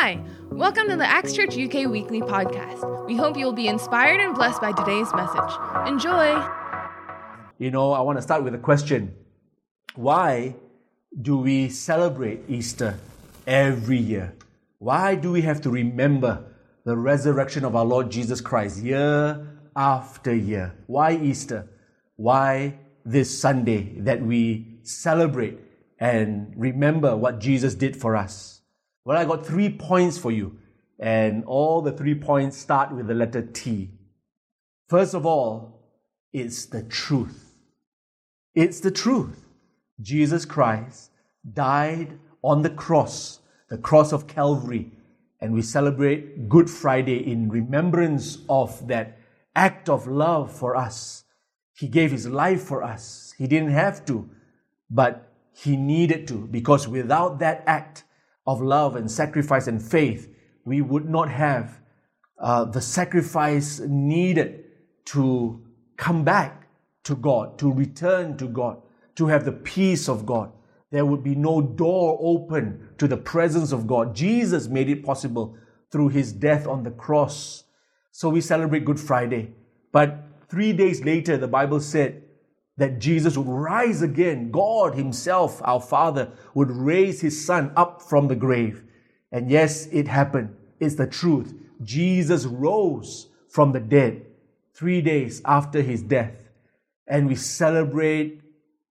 Hi, welcome to the Acts Church UK Weekly Podcast. We hope you'll be inspired and blessed by today's message. Enjoy! You know, I want to start with a question Why do we celebrate Easter every year? Why do we have to remember the resurrection of our Lord Jesus Christ year after year? Why Easter? Why this Sunday that we celebrate and remember what Jesus did for us? Well, I got three points for you, and all the three points start with the letter T. First of all, it's the truth. It's the truth. Jesus Christ died on the cross, the cross of Calvary, and we celebrate Good Friday in remembrance of that act of love for us. He gave his life for us. He didn't have to, but he needed to, because without that act of love and sacrifice and faith, we would not have uh, the sacrifice needed to come back to God, to return to God, to have the peace of God. There would be no door open to the presence of God. Jesus made it possible through his death on the cross. So we celebrate Good Friday. But three days later, the Bible said that Jesus would rise again. God Himself, our Father, would raise His Son up from the grave. And yes, it happened. It's the truth. Jesus rose from the dead three days after His death. And we celebrate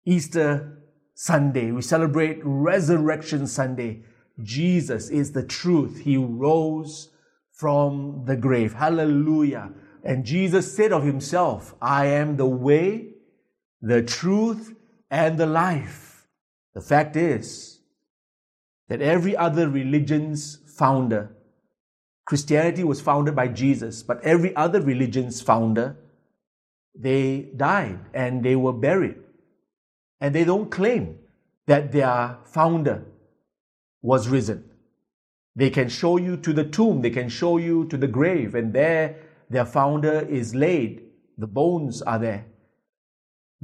Easter Sunday. We celebrate Resurrection Sunday. Jesus is the truth. He rose from the grave. Hallelujah. And Jesus said of himself, I am the way, the truth, and the life. The fact is that every other religion's founder, Christianity was founded by Jesus, but every other religion's founder, they died and they were buried. And they don't claim that their founder was risen. They can show you to the tomb, they can show you to the grave, and there their founder is laid. The bones are there.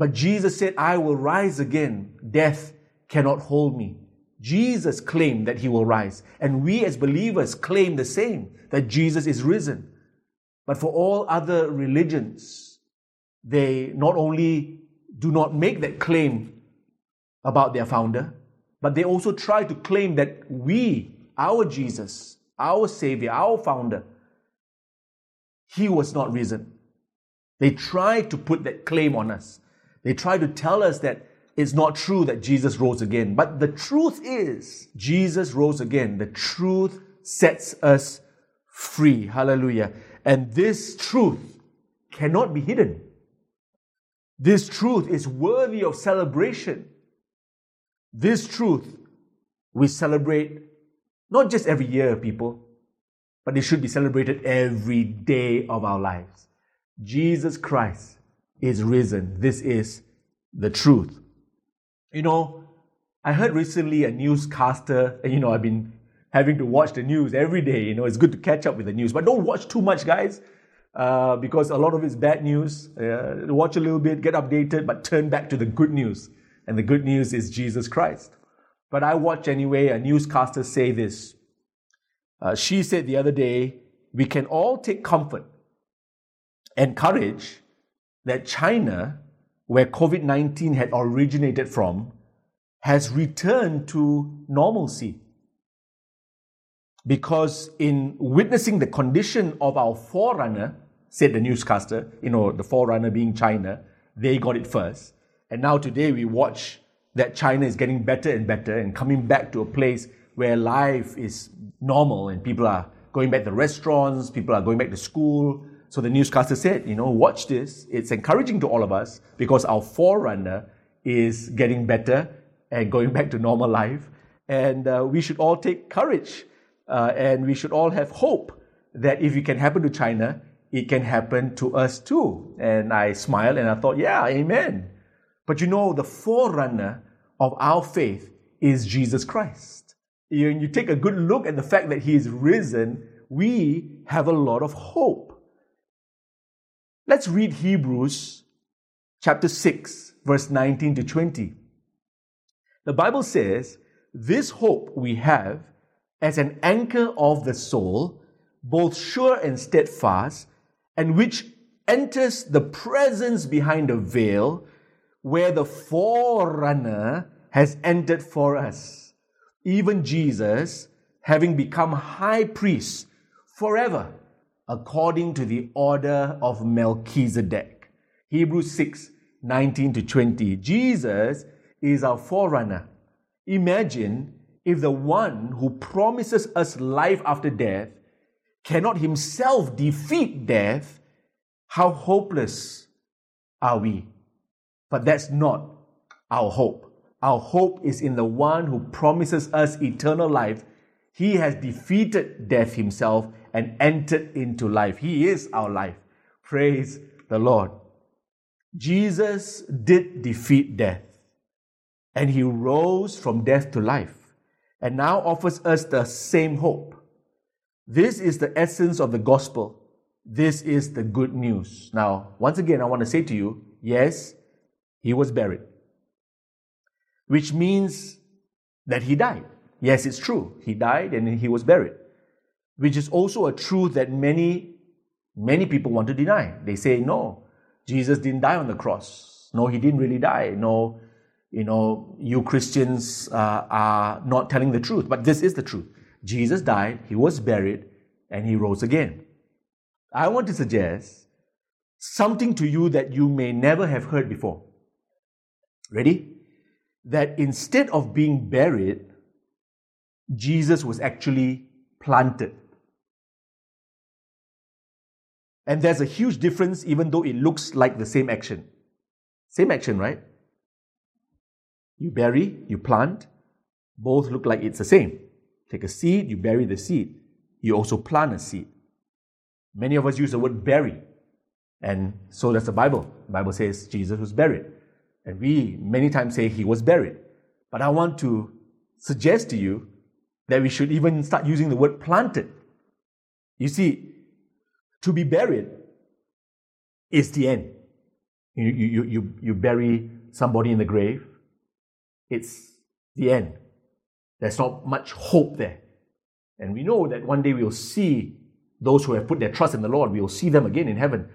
But Jesus said, I will rise again. Death cannot hold me. Jesus claimed that he will rise. And we as believers claim the same, that Jesus is risen. But for all other religions, they not only do not make that claim about their founder, but they also try to claim that we, our Jesus, our Savior, our founder, he was not risen. They try to put that claim on us. They try to tell us that it's not true that Jesus rose again. But the truth is, Jesus rose again. The truth sets us free. Hallelujah. And this truth cannot be hidden. This truth is worthy of celebration. This truth we celebrate not just every year, people, but it should be celebrated every day of our lives. Jesus Christ is risen. This is the truth. You know, I heard recently a newscaster, you know, I've been having to watch the news every day. You know, it's good to catch up with the news, but don't watch too much, guys, uh, because a lot of it's bad news. Uh, watch a little bit, get updated, but turn back to the good news. And the good news is Jesus Christ. But I watch anyway a newscaster say this. Uh, she said the other day, we can all take comfort and courage that China, where COVID 19 had originated from, has returned to normalcy. Because in witnessing the condition of our forerunner, said the newscaster, you know, the forerunner being China, they got it first. And now today we watch that China is getting better and better and coming back to a place where life is normal and people are going back to restaurants, people are going back to school. So the newscaster said, you know, watch this. It's encouraging to all of us because our forerunner is getting better and going back to normal life. And uh, we should all take courage uh, and we should all have hope that if it can happen to China, it can happen to us too. And I smiled and I thought, yeah, amen. But you know, the forerunner of our faith is Jesus Christ. When you take a good look at the fact that he is risen, we have a lot of hope. Let's read Hebrews chapter 6, verse 19 to 20. The Bible says, This hope we have as an anchor of the soul, both sure and steadfast, and which enters the presence behind a veil, where the forerunner has entered for us. Even Jesus, having become high priest forever, according to the order of Melchizedek. Hebrews 6 19 to 20. Jesus is our forerunner. Imagine if the one who promises us life after death cannot himself defeat death, how hopeless are we? But that's not our hope. Our hope is in the one who promises us eternal life. He has defeated death himself and entered into life. He is our life. Praise the Lord. Jesus did defeat death and he rose from death to life and now offers us the same hope. This is the essence of the gospel. This is the good news. Now, once again, I want to say to you yes, he was buried, which means that he died. Yes, it's true. He died and he was buried, which is also a truth that many, many people want to deny. They say, no, Jesus didn't die on the cross. No, he didn't really die. No, you know, you Christians uh, are not telling the truth. But this is the truth. Jesus died, he was buried, and he rose again. I want to suggest something to you that you may never have heard before. Ready? That instead of being buried, Jesus was actually planted. And there's a huge difference, even though it looks like the same action. Same action, right? You bury, you plant, both look like it's the same. Take a seed, you bury the seed. You also plant a seed. Many of us use the word bury, and so does the Bible. The Bible says Jesus was buried. And we many times say he was buried. But I want to suggest to you that we should even start using the word planted. You see, to be buried is the end. You, you, you, you bury somebody in the grave, it's the end. There's not much hope there. And we know that one day we'll see those who have put their trust in the Lord, we'll see them again in heaven.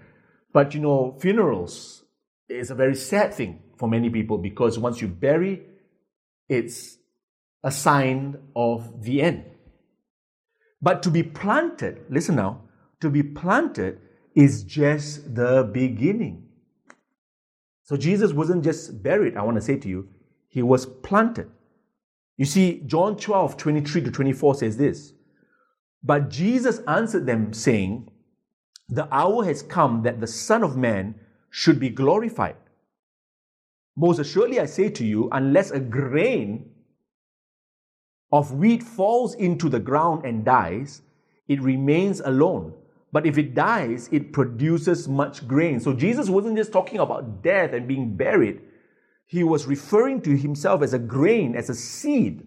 But you know, funerals is a very sad thing for many people because once you bury, it's a sign of the end. But to be planted, listen now, to be planted is just the beginning. So Jesus wasn't just buried, I want to say to you, he was planted. You see, John 12, 23 to 24 says this. But Jesus answered them, saying, The hour has come that the Son of Man should be glorified. Most assuredly, I say to you, unless a grain of wheat falls into the ground and dies, it remains alone. But if it dies, it produces much grain. So Jesus wasn't just talking about death and being buried. He was referring to himself as a grain, as a seed.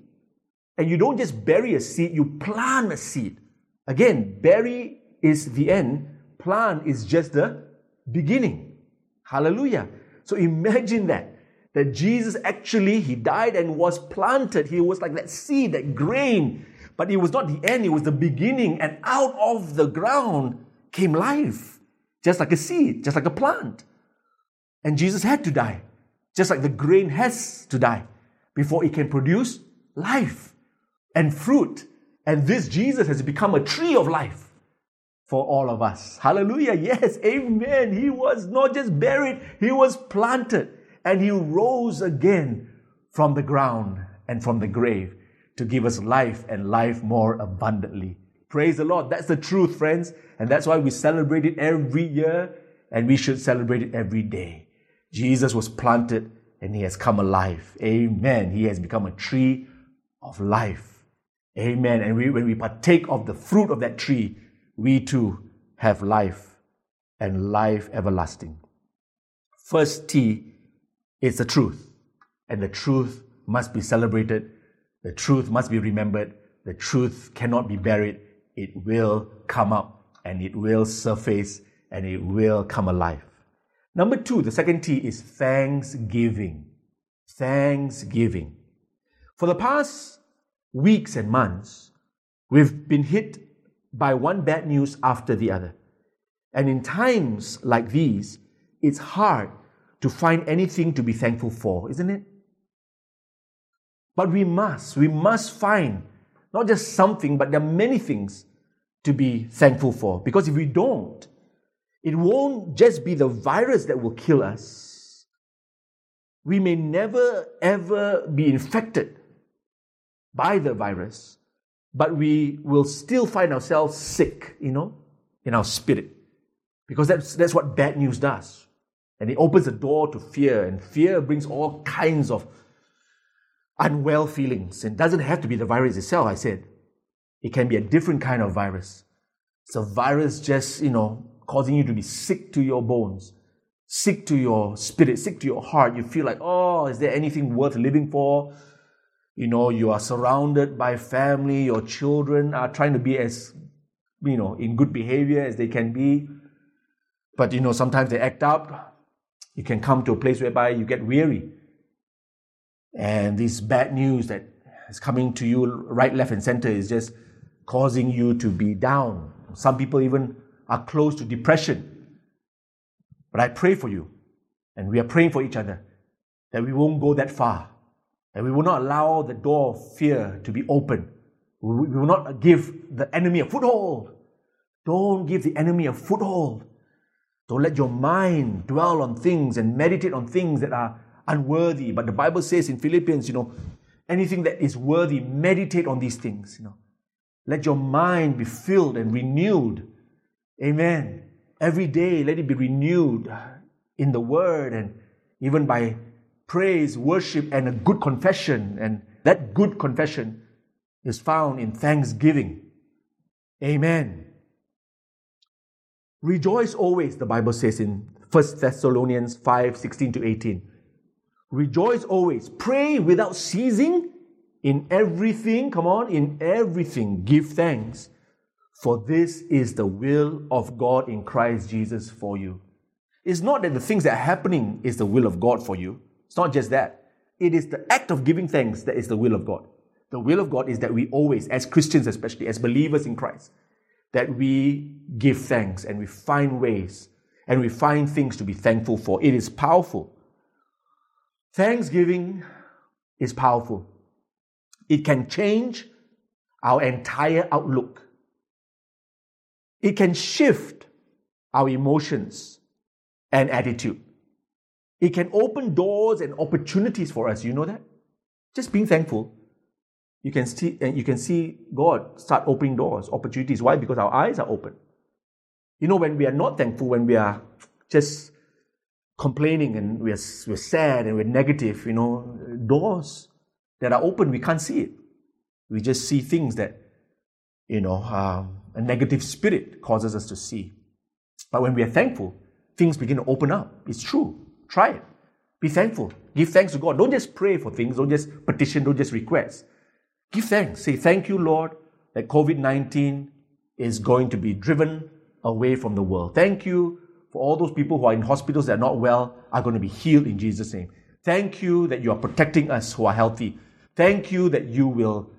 And you don't just bury a seed, you plant a seed. Again, bury is the end, plant is just the beginning. Hallelujah. So imagine that. That Jesus actually, he died and was planted. He was like that seed, that grain. But it was not the end, it was the beginning. And out of the ground came life. Just like a seed, just like a plant. And Jesus had to die. Just like the grain has to die before it can produce life and fruit. And this Jesus has become a tree of life for all of us. Hallelujah. Yes, amen. He was not just buried, he was planted and he rose again from the ground and from the grave to give us life and life more abundantly. Praise the Lord. That's the truth, friends. And that's why we celebrate it every year and we should celebrate it every day. Jesus was planted and he has come alive. Amen. He has become a tree of life. Amen. And we, when we partake of the fruit of that tree, we too have life and life everlasting. First T is the truth, and the truth must be celebrated. The truth must be remembered. The truth cannot be buried. It will come up and it will surface and it will come alive. Number two, the second T is thanksgiving. Thanksgiving. For the past weeks and months, We've been hit by one bad news after the other. And in times like these, it's hard to find anything to be thankful for, isn't it? But we must, we must find not just something, but there are many things to be thankful for. Because if we don't, it won't just be the virus that will kill us. We may never ever be infected by the virus, but we will still find ourselves sick, you know, in our spirit. Because that's, that's what bad news does. And it opens the door to fear, and fear brings all kinds of unwell feelings. It doesn't have to be the virus itself, I said. It can be a different kind of virus. It's a virus just, you know, causing you to be sick to your bones, sick to your spirit, sick to your heart. You feel like, oh, is there anything worth living for? You know, you are surrounded by family, your children are trying to be as, you know, in good behavior as they can be. But, you know, sometimes they act up. You can come to a place whereby you get weary and this bad news that is coming to you right, left, and center is just causing you to be down. Some people even are close to depression. But I pray for you, and we are praying for each other, that we won't go that far, that we will not allow the door of fear to be open. We will not give the enemy a foothold. Don't give the enemy a foothold. Don't let your mind dwell on things and meditate on things that are unworthy. But the Bible says in Philippians, you know, anything that is worthy, meditate on these things, you know. Let your mind be filled and renewed. Amen. Every day, let it be renewed in the word and even by praise, worship, and a good confession. And that good confession is found in thanksgiving. Amen. Rejoice always, the Bible says in 1 Thessalonians 5 16 to 18. Rejoice always. Pray without ceasing. In everything, come on, in everything, give thanks. For this is the will of God in Christ Jesus for you. It's not that the things that are happening is the will of God for you. It's not just that. It is the act of giving thanks that is the will of God. The will of God is that we always, as Christians especially, as believers in Christ, that we give thanks and we find ways and we find things to be thankful for. It is powerful. Thanksgiving is powerful. It can change our entire outlook. It can shift our emotions and attitude. It can open doors and opportunities for us. You know that? Just being thankful. You can see and you can see God start opening doors, opportunities. Why? Because our eyes are open. You know, when we are not thankful, when we are just complaining and we're, we're sad and we're negative, you know, doors that are open, we can't see it. We just see things that, you know, um, a negative spirit causes us to see. But when we are thankful, things begin to open up. It's true. Try it. Be thankful. Give thanks to God. Don't just pray for things. Don't just petition. Don't just request. Give thanks. Say, Thank you, Lord, that COVID 19 is going to be driven away from the world. Thank you for all those people who are in hospitals that are not well are going to be healed in Jesus' name. Thank you that you are protecting us who are healthy. Thank you that you will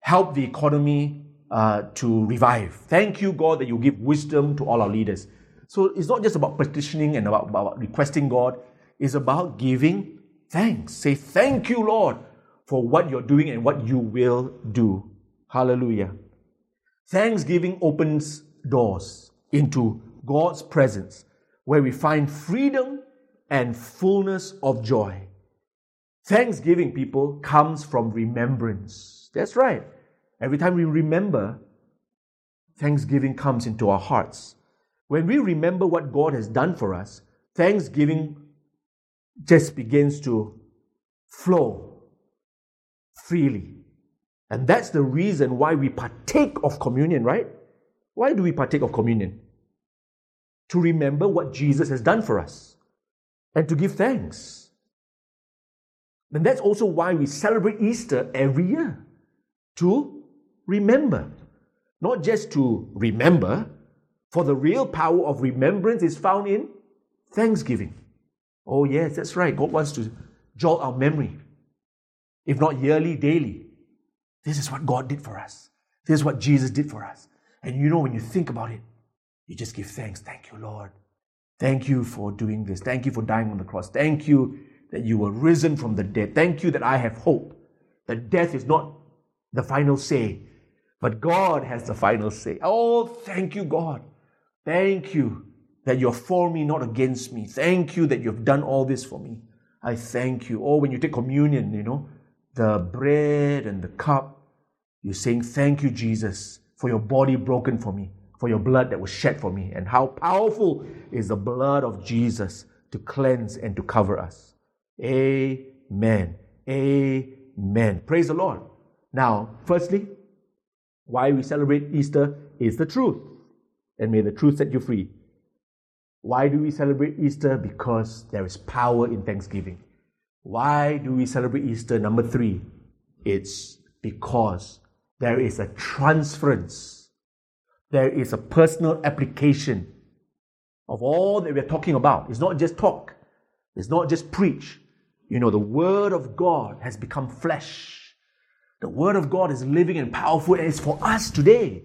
help the economy uh, to revive. Thank you, God, that you give wisdom to all our leaders. So it's not just about petitioning and about, about requesting God, it's about giving thanks. Say, Thank you, Lord, for what you're doing and what you will do. Hallelujah. Thanksgiving opens doors into God's presence where we find freedom and fullness of joy. Thanksgiving, people, comes from remembrance. That's right. Every time we remember, thanksgiving comes into our hearts. When we remember what God has done for us, thanksgiving just begins to flow freely. And that's the reason why we partake of communion, right? Why do we partake of communion? to remember what Jesus has done for us and to give thanks. And that's also why we celebrate Easter every year to remember. Not just to remember, for the real power of remembrance is found in thanksgiving. Oh, yes, that's right. God wants to jolt our memory, if not yearly, daily. This is what God did for us. This is what Jesus did for us. And you know, when you think about it, you just give thanks. Thank you, Lord. Thank you for doing this. Thank you for dying on the cross. Thank you that you were risen from the dead. Thank you that I have hope. That death is not the final say, but God has the final say. Oh, thank you, God. Thank you that you're for me, not against me. Thank you that you've done all this for me. I thank you. Oh, when you take communion, you know, the bread and the cup, you're saying, Thank you, Jesus, for your body broken for me, for your blood that was shed for me. And how powerful is the blood of Jesus to cleanse and to cover us. Amen. Amen. Praise the Lord. Now, firstly, why we celebrate Easter is the truth. And may the truth set you free. Why do we celebrate Easter? Because there is power in thanksgiving. Why do we celebrate Easter? Number three, it's because there is a transference, there is a personal application of all that we're talking about. It's not just talk, it's not just preach. You know, the Word of God has become flesh. The Word of God is living and powerful, and it's for us today.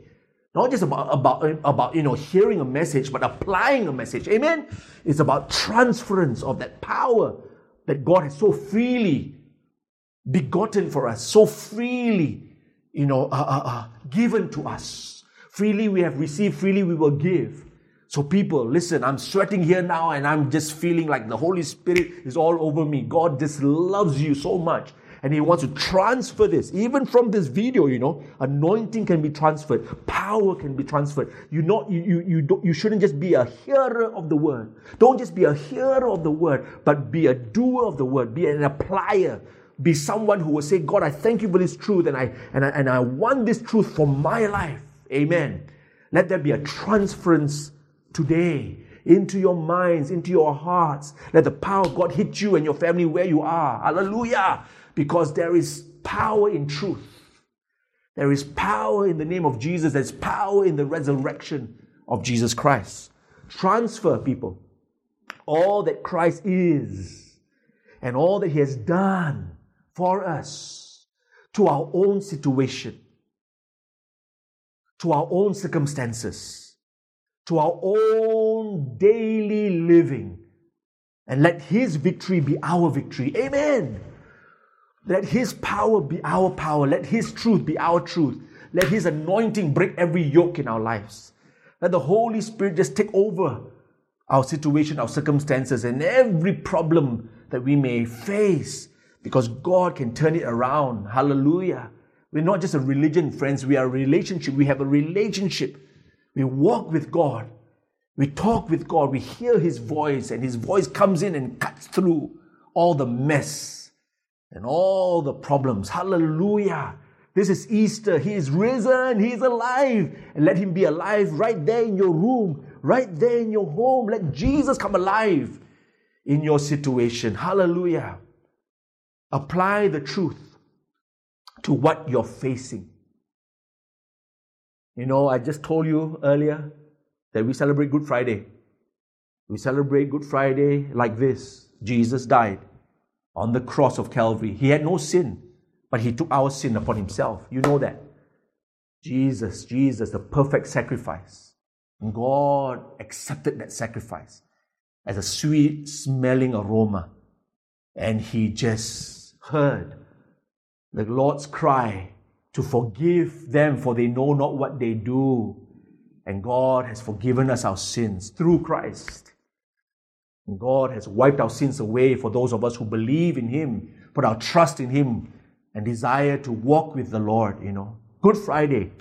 Not just about, about, about you know, hearing a message, but applying a message. Amen? It's about transference of that power that God has so freely begotten for us, so freely, you know, uh, uh, uh, given to us. Freely we have received, freely we will give. So, people, listen, I'm sweating here now and I'm just feeling like the Holy Spirit is all over me. God just loves you so much and he wants to transfer this. Even from this video you know anointing can be transferred. Power can be transferred. You not you you you, don't, you shouldn't just be a hearer of the word. Don't just be a hearer of the word but be a doer of the word. Be an applier. Be someone who will say god i thank you for this truth and i and i, and I want this truth for my life. Amen. Let there be a transference today into your minds, into your hearts. Let the power of God hit you and your family where you are. Hallelujah because there is power in truth. There is power in the name of Jesus. There's power in the resurrection of Jesus Christ. Transfer, people, all that Christ is and all that He has done for us to our own situation, to our own circumstances, to our own daily living, and let His victory be our victory. Amen. Let His power be our power. Let His truth be our truth. Let His anointing break every yoke in our lives. Let the Holy Spirit just take over our situation, our circumstances, and every problem that we may face because God can turn it around. Hallelujah. We're not just a religion, friends. We are a relationship. We have a relationship. We walk with God. We talk with God. We hear His voice, and His voice comes in and cuts through all the mess and all the problems. Hallelujah. This is Easter. He is risen. He is alive. And let him be alive right there in your room, right there in your home. Let Jesus come alive in your situation. Hallelujah. Apply the truth to what you're facing. You know, I just told you earlier that we celebrate Good Friday. We celebrate Good Friday like this Jesus died on the cross of Calvary. He had no sin, but he took our sin upon himself. You know that. Jesus, Jesus, the perfect sacrifice. And God accepted that sacrifice as a sweet smelling aroma. And he just heard the Lord's cry to forgive them, for they know not what they do. And God has forgiven us our sins through Christ. And God has wiped our sins away for those of us who believe in Him, put our trust in Him, and desire to walk with the Lord, you know. Good Friday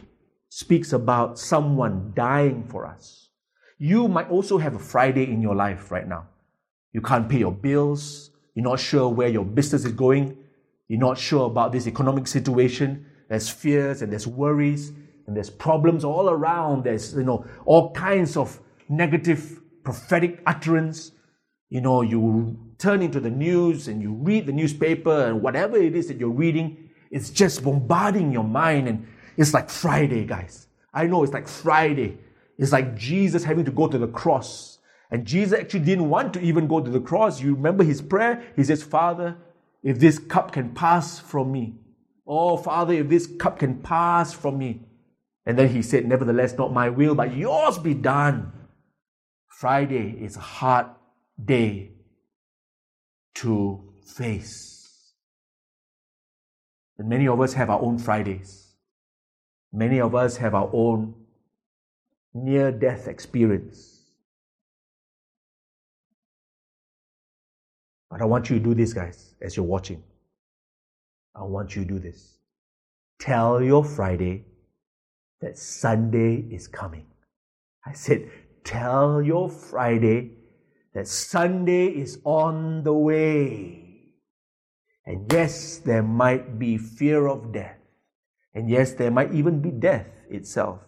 speaks about someone dying for us. You might also have a Friday in your life right now. You can't pay your bills. You're not sure where your business is going. You're not sure about this economic situation. There's fears and there's worries and there's problems all around. There's, you know, all kinds of negative prophetic utterance you know, you turn into the news and you read the newspaper and whatever it is that you're reading, it's just bombarding your mind. And it's like Friday, guys. I know it's like Friday. It's like Jesus having to go to the cross. And Jesus actually didn't want to even go to the cross. You remember his prayer? He says, Father, if this cup can pass from me, oh, Father, if this cup can pass from me, And then he said, Nevertheless, not my will, but yours be done. Friday is a hard day to face. And many of us have our own Fridays. Many of us have our own near death experience. But I want you to do this, guys, as you're watching. I want you to do this. Tell your Friday that Sunday is coming. I said, tell your Friday that Sunday is on the way. And yes, there might be fear of death. And yes, there might even be death itself.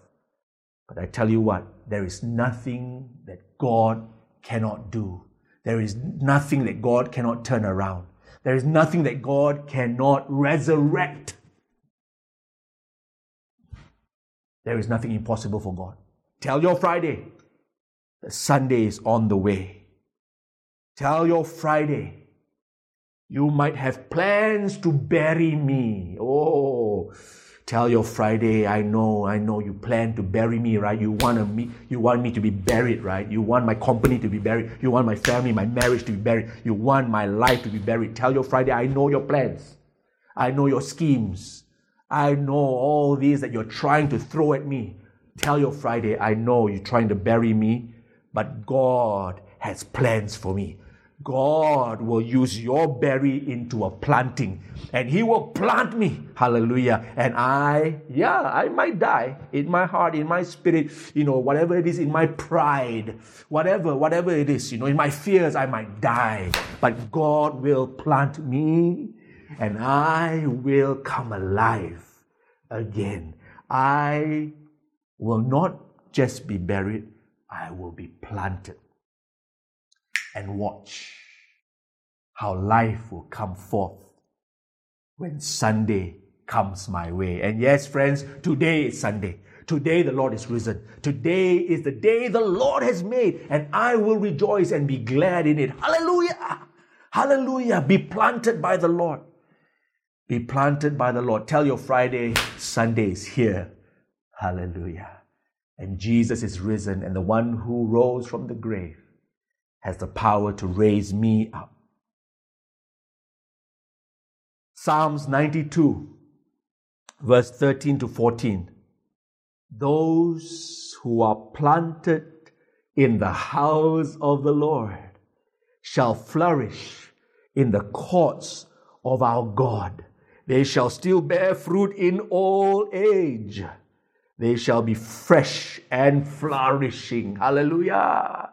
But I tell you what, there is nothing that God cannot do. There is nothing that God cannot turn around. There is nothing that God cannot resurrect. There is nothing impossible for God. Tell your Friday that Sunday is on the way. Tell your Friday you might have plans to bury me. Oh, Tell your Friday, I know, I know you plan to bury me, right? You want me, you want me to be buried, right? You want my company to be buried. You want my family, my marriage to be buried. You want my life to be buried. Tell your Friday, I know your plans. I know your schemes. I know all these that you're trying to throw at me. Tell your Friday, I know you're trying to bury me, but God has plans for me. God will use your bury into a planting and He will plant me. Hallelujah. And I, yeah, I might die in my heart, in my spirit, you know, whatever it is, in my pride, whatever, whatever it is, you know, in my fears, I might die. But God will plant me and I will come alive again. I will not just be buried, I will be planted and watch how life will come forth when Sunday comes my way. And yes, friends, today is Sunday. Today the Lord is risen. Today is the day the Lord has made, and I will rejoice and be glad in it. Hallelujah! Hallelujah! Be planted by the Lord. Be planted by the Lord. Tell your Friday, Sunday is here. Hallelujah. And Jesus is risen, and the one who rose from the grave has the power to raise me up. Psalms 92, verse 13 to 14. Those who are planted in the house of the Lord shall flourish in the courts of our God. They shall still bear fruit in old age. They shall be fresh and flourishing. Hallelujah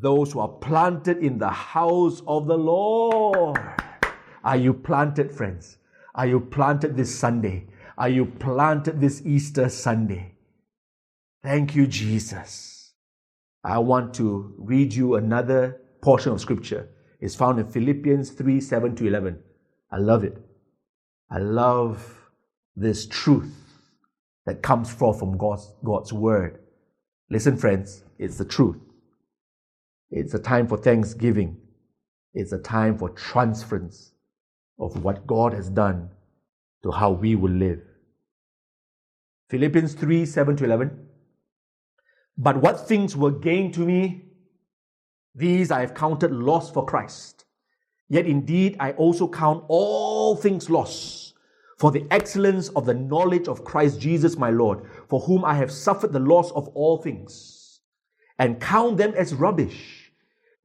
those who are planted in the house of the Lord. Are you planted, friends? Are you planted this Sunday? Are you planted this Easter Sunday? Thank you, Jesus. I want to read you another portion of scripture. It's found in Philippians 3 7 to 11. I love it. I love this truth that comes forth from God's, God's word. Listen, friends, it's the truth. It's a time for thanksgiving. It's a time for transference of what God has done to how we will live. Philippians 3 7 to 11. But what things were gained to me, these I have counted loss for Christ. Yet indeed I also count all things loss for the excellence of the knowledge of Christ Jesus my Lord, for whom I have suffered the loss of all things, and count them as rubbish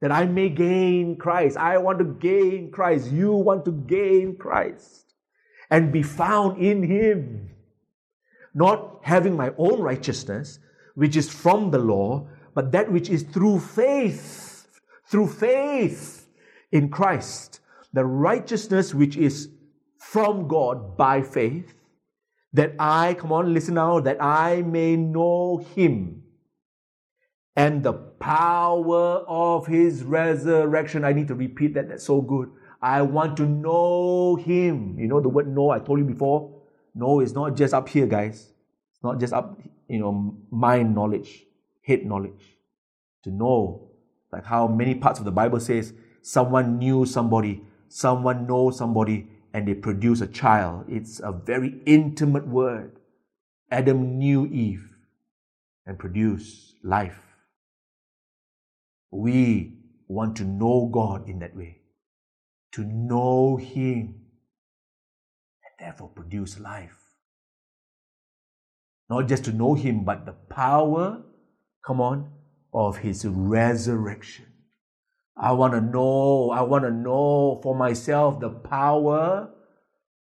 that I may gain Christ. I want to gain Christ. You want to gain Christ and be found in Him. Not having my own righteousness, which is from the law, but that which is through faith, through faith in Christ. The righteousness which is from God by faith, that I, come on, listen now, that I may know Him and the power of his resurrection. I need to repeat that. That's so good. I want to know him. You know the word know, I told you before. Know is not just up here, guys. It's not just up, you know, mind knowledge, head knowledge. To know, like how many parts of the Bible says, someone knew somebody, someone knows somebody, and they produce a child. It's a very intimate word. Adam knew Eve and produced life. We want to know God in that way, to know Him, and therefore produce life. Not just to know Him, but the power, come on, of His resurrection. I want to know, I want to know for myself the power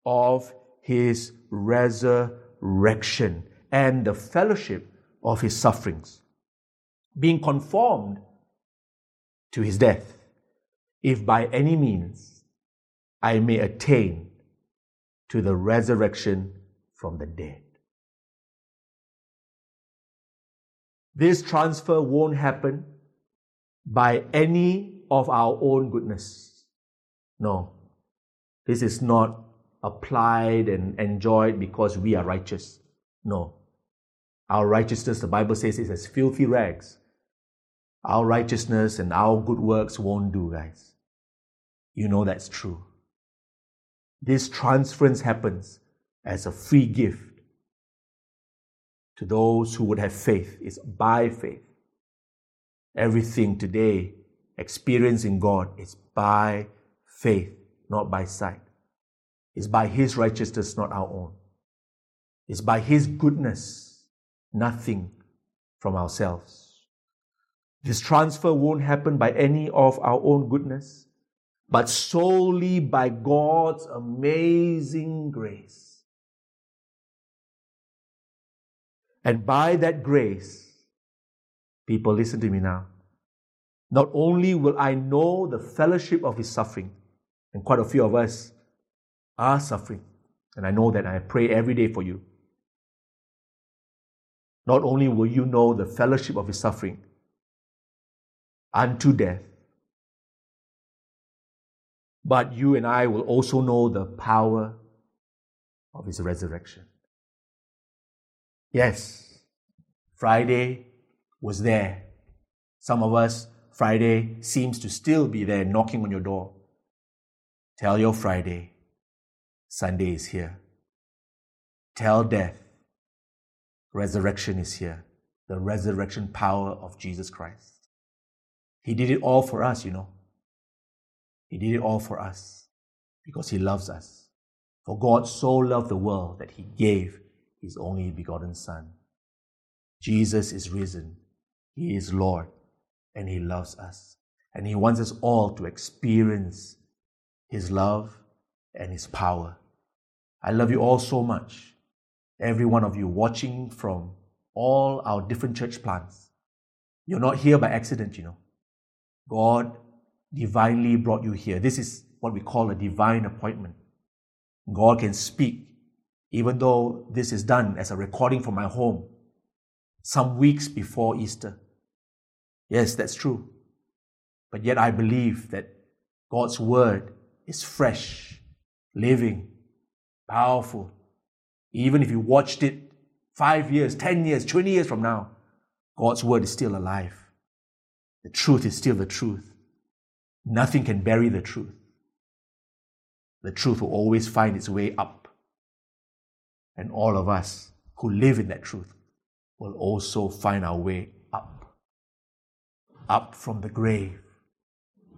of His resurrection and the fellowship of His sufferings, being conformed to his death, if by any means I may attain to the resurrection from the dead. This transfer won't happen by any of our own goodness. No. This is not applied and enjoyed because we are righteous. No. Our righteousness, the Bible says, is as filthy rags our righteousness and our good works won't do, guys. You know that's true. This transference happens as a free gift to those who would have faith. It's by faith. Everything today experiencing God is by faith, not by sight. It's by His righteousness, not our own. It's by His goodness, nothing from ourselves. This transfer won't happen by any of our own goodness, but solely by God's amazing grace. And by that grace, people, listen to me now. Not only will I know the fellowship of His suffering, and quite a few of us are suffering, and I know that I pray every day for you. Not only will you know the fellowship of His suffering, unto death. But you and I will also know the power of his resurrection. Yes, Friday was there. Some of us, Friday seems to still be there knocking on your door. Tell your Friday, Sunday is here. Tell death, resurrection is here. The resurrection power of Jesus Christ. He did it all for us, you know. He did it all for us because He loves us. For God so loved the world that He gave His only begotten Son. Jesus is risen. He is Lord and He loves us. And He wants us all to experience His love and His power. I love you all so much. Every one of you watching from all our different church plants. You're not here by accident, you know. God divinely brought you here. This is what we call a divine appointment. God can speak, even though this is done as a recording from my home some weeks before Easter. Yes, that's true. But yet I believe that God's word is fresh, living, powerful. Even if you watched it five years, 10 years, 20 years from now, God's word is still alive. The truth is still the truth. Nothing can bury the truth. The truth will always find its way up. And all of us who live in that truth will also find our way up. Up from the grave,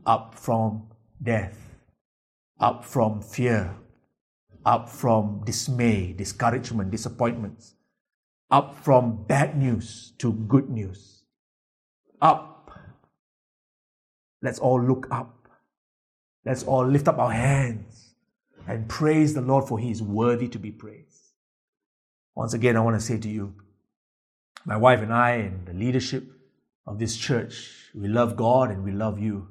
up from death, up from fear, up from dismay, discouragement, disappointments, up from bad news to good news, up Let's all look up. Let's all lift up our hands and praise the Lord for He is worthy to be praised. Once again, I want to say to you, my wife and I, and the leadership of this church, we love God and we love you.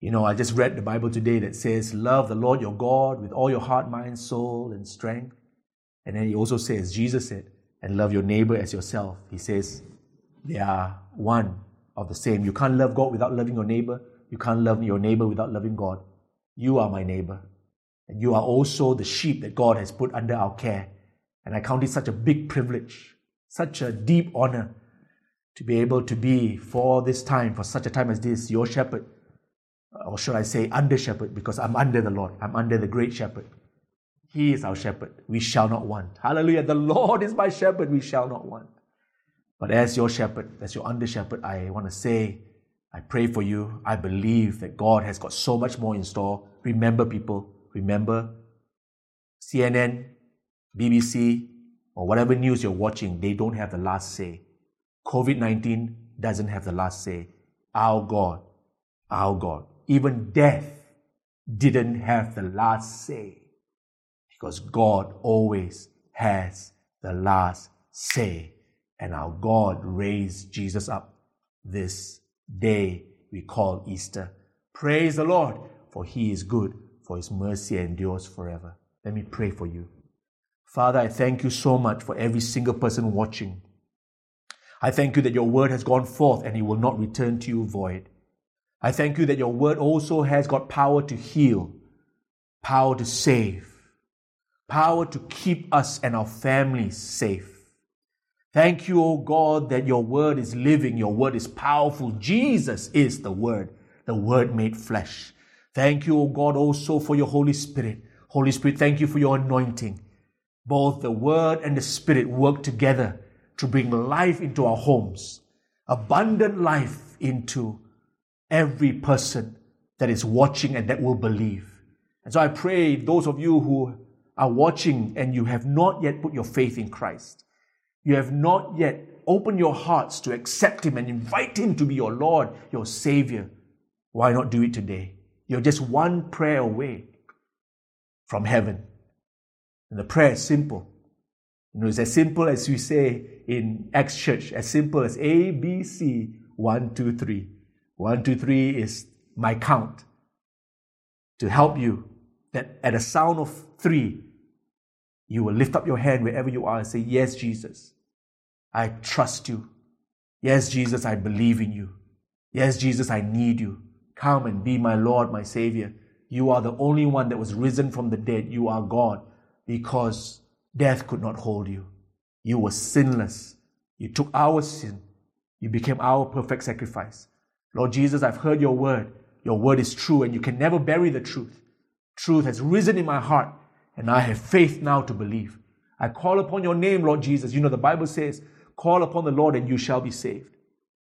You know, I just read the Bible today that says, Love the Lord your God with all your heart, mind, soul, and strength. And then he also says, Jesus said, and love your neighbor as yourself. He says, they are one of the same. You can't love God without loving your neighbor. You can't love your neighbor without loving God. You are my neighbor. And you are also the sheep that God has put under our care. And I count it such a big privilege, such a deep honor to be able to be for this time, for such a time as this, your shepherd. Or should I say, under shepherd, because I'm under the Lord. I'm under the great shepherd. He is our shepherd. We shall not want. Hallelujah. The Lord is my shepherd. We shall not want. But as your shepherd, as your under shepherd, I want to say, I pray for you. I believe that God has got so much more in store. Remember, people, remember CNN, BBC, or whatever news you're watching, they don't have the last say. COVID 19 doesn't have the last say. Our God, our God, even death didn't have the last say because God always has the last say. And our God raised Jesus up this day we call Easter. Praise the Lord, for he is good, for his mercy endures forever. Let me pray for you. Father, I thank you so much for every single person watching. I thank you that your word has gone forth and it will not return to you void. I thank you that your word also has got power to heal, power to save, power to keep us and our families safe. Thank you, O God, that your word is living, your word is powerful. Jesus is the word, the word made flesh. Thank you, O God, also for your Holy Spirit. Holy Spirit, thank you for your anointing. Both the word and the spirit work together to bring life into our homes, abundant life into every person that is watching and that will believe. And so I pray those of you who are watching and you have not yet put your faith in Christ, you have not yet opened your hearts to accept Him and invite Him to be your Lord, your Savior, why not do it today? You're just one prayer away from heaven. And the prayer is simple. You know, it's as simple as we say in Acts Church, as simple as A, B, C, one, two, three. One, two, three is my count to help you that at a sound of three, you will lift up your hand wherever you are and say, Yes, Jesus, I trust you. Yes, Jesus, I believe in you. Yes, Jesus, I need you. Come and be my Lord, my Savior. You are the only one that was risen from the dead. You are God because death could not hold you. You were sinless. You took our sin. You became our perfect sacrifice. Lord Jesus, I've heard your word. Your word is true and you can never bury the truth. Truth has risen in my heart and I have faith now to believe. I call upon your name, Lord Jesus. You know, the Bible says, call upon the Lord and you shall be saved.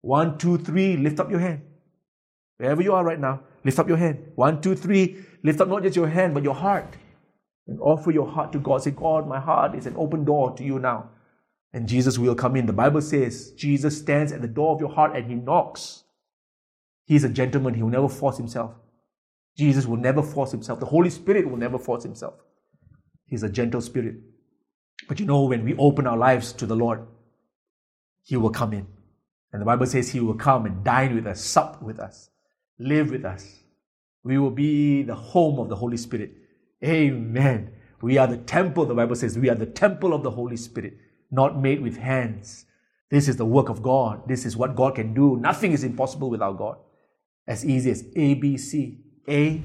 One, two, three, lift up your hand. Wherever you are right now, lift up your hand. One, two, three, lift up not just your hand, but your heart. And offer your heart to God. Say, God, my heart is an open door to you now. And Jesus will come in. The Bible says Jesus stands at the door of your heart and he knocks. He's a gentleman. He will never force himself. Jesus will never force himself. The Holy Spirit will never force himself. He's a gentle spirit. But you know, when we open our lives to the Lord, He will come in. And the Bible says He will come and dine with us, sup with us, live with us. We will be the home of the Holy Spirit. Amen. We are the temple, the Bible says, we are the temple of the Holy Spirit, not made with hands. This is the work of God. This is what God can do. Nothing is impossible without God. As easy as A, B, C. A,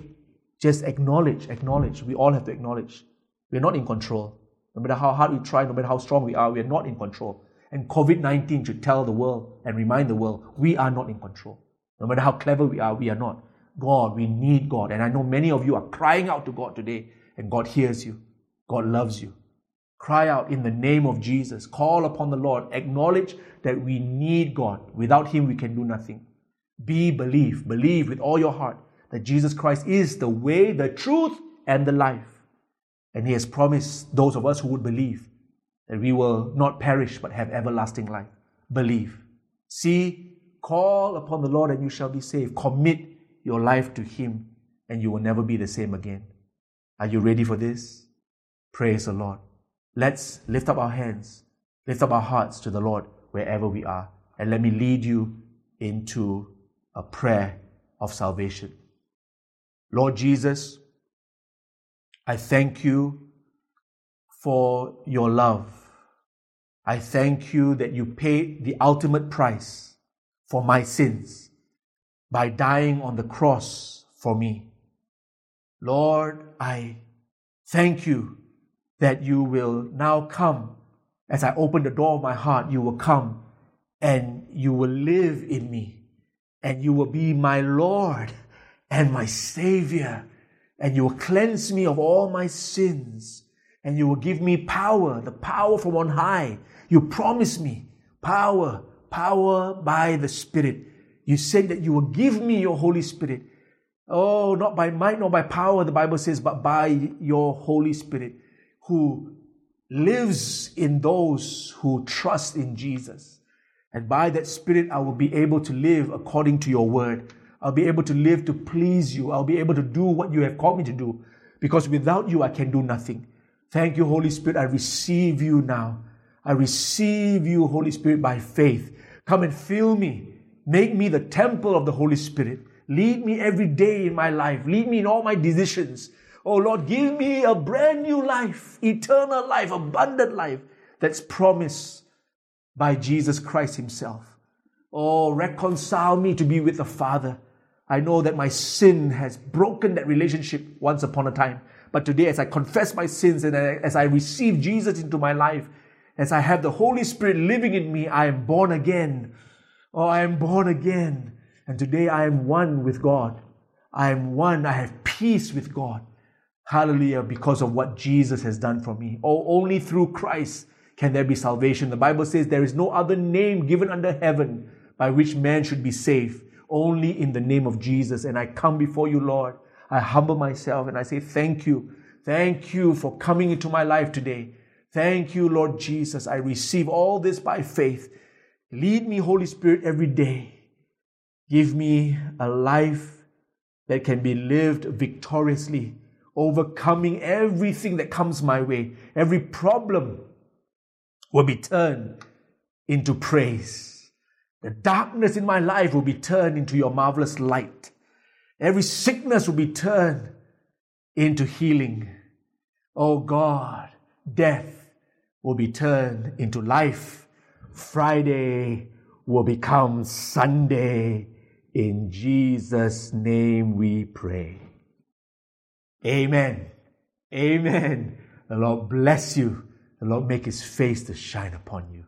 just acknowledge, acknowledge. We all have to acknowledge. We're not in control. No matter how hard we try, no matter how strong we are, we are not in control. And COVID 19 should tell the world and remind the world we are not in control. No matter how clever we are, we are not. God, we need God. And I know many of you are crying out to God today, and God hears you. God loves you. Cry out in the name of Jesus. Call upon the Lord. Acknowledge that we need God. Without Him, we can do nothing. Be believe. Believe with all your heart that Jesus Christ is the way, the truth, and the life. And He has promised those of us who would believe that we will not perish but have everlasting life. Believe. See, call upon the Lord and you shall be saved. Commit your life to Him and you will never be the same again. Are you ready for this? Praise the Lord. Let's lift up our hands, lift up our hearts to the Lord wherever we are. And let me lead you into a prayer of salvation. Lord Jesus, I thank you for your love. I thank you that you paid the ultimate price for my sins by dying on the cross for me. Lord, I thank you that you will now come. As I open the door of my heart, you will come and you will live in me and you will be my Lord and my Savior and you will cleanse me of all my sins and you will give me power, the power from on high. You promise me power, power by the Spirit. You said that you will give me your Holy Spirit. Oh, not by might, nor by power, the Bible says, but by your Holy Spirit who lives in those who trust in Jesus. And by that Spirit, I will be able to live according to your word. I'll be able to live to please you. I'll be able to do what you have called me to do. Because without you, I can do nothing. Thank you, Holy Spirit. I receive you now. I receive you, Holy Spirit, by faith. Come and fill me. Make me the temple of the Holy Spirit. Lead me every day in my life. Lead me in all my decisions. Oh Lord, give me a brand new life, eternal life, abundant life that's promised by Jesus Christ Himself. Oh, reconcile me to be with the Father. I know that my sin has broken that relationship once upon a time. But today, as I confess my sins and as I receive Jesus into my life, as I have the Holy Spirit living in me, I am born again. Oh, I am born again. And today I am one with God. I am one. I have peace with God. Hallelujah, because of what Jesus has done for me. Oh, only through Christ can there be salvation. The Bible says there is no other name given under heaven by which man should be saved, only in the name of Jesus. And I come before you, Lord. I humble myself and I say, Thank you. Thank you for coming into my life today. Thank you, Lord Jesus. I receive all this by faith. Lead me, Holy Spirit, every day. Give me a life that can be lived victoriously, overcoming everything that comes my way. Every problem will be turned into praise. The darkness in my life will be turned into your marvelous light. Every sickness will be turned into healing. Oh God, death will be turned into life. Friday will become Sunday. In Jesus' name we pray. Amen. Amen. The Lord bless you. The Lord make his face to shine upon you.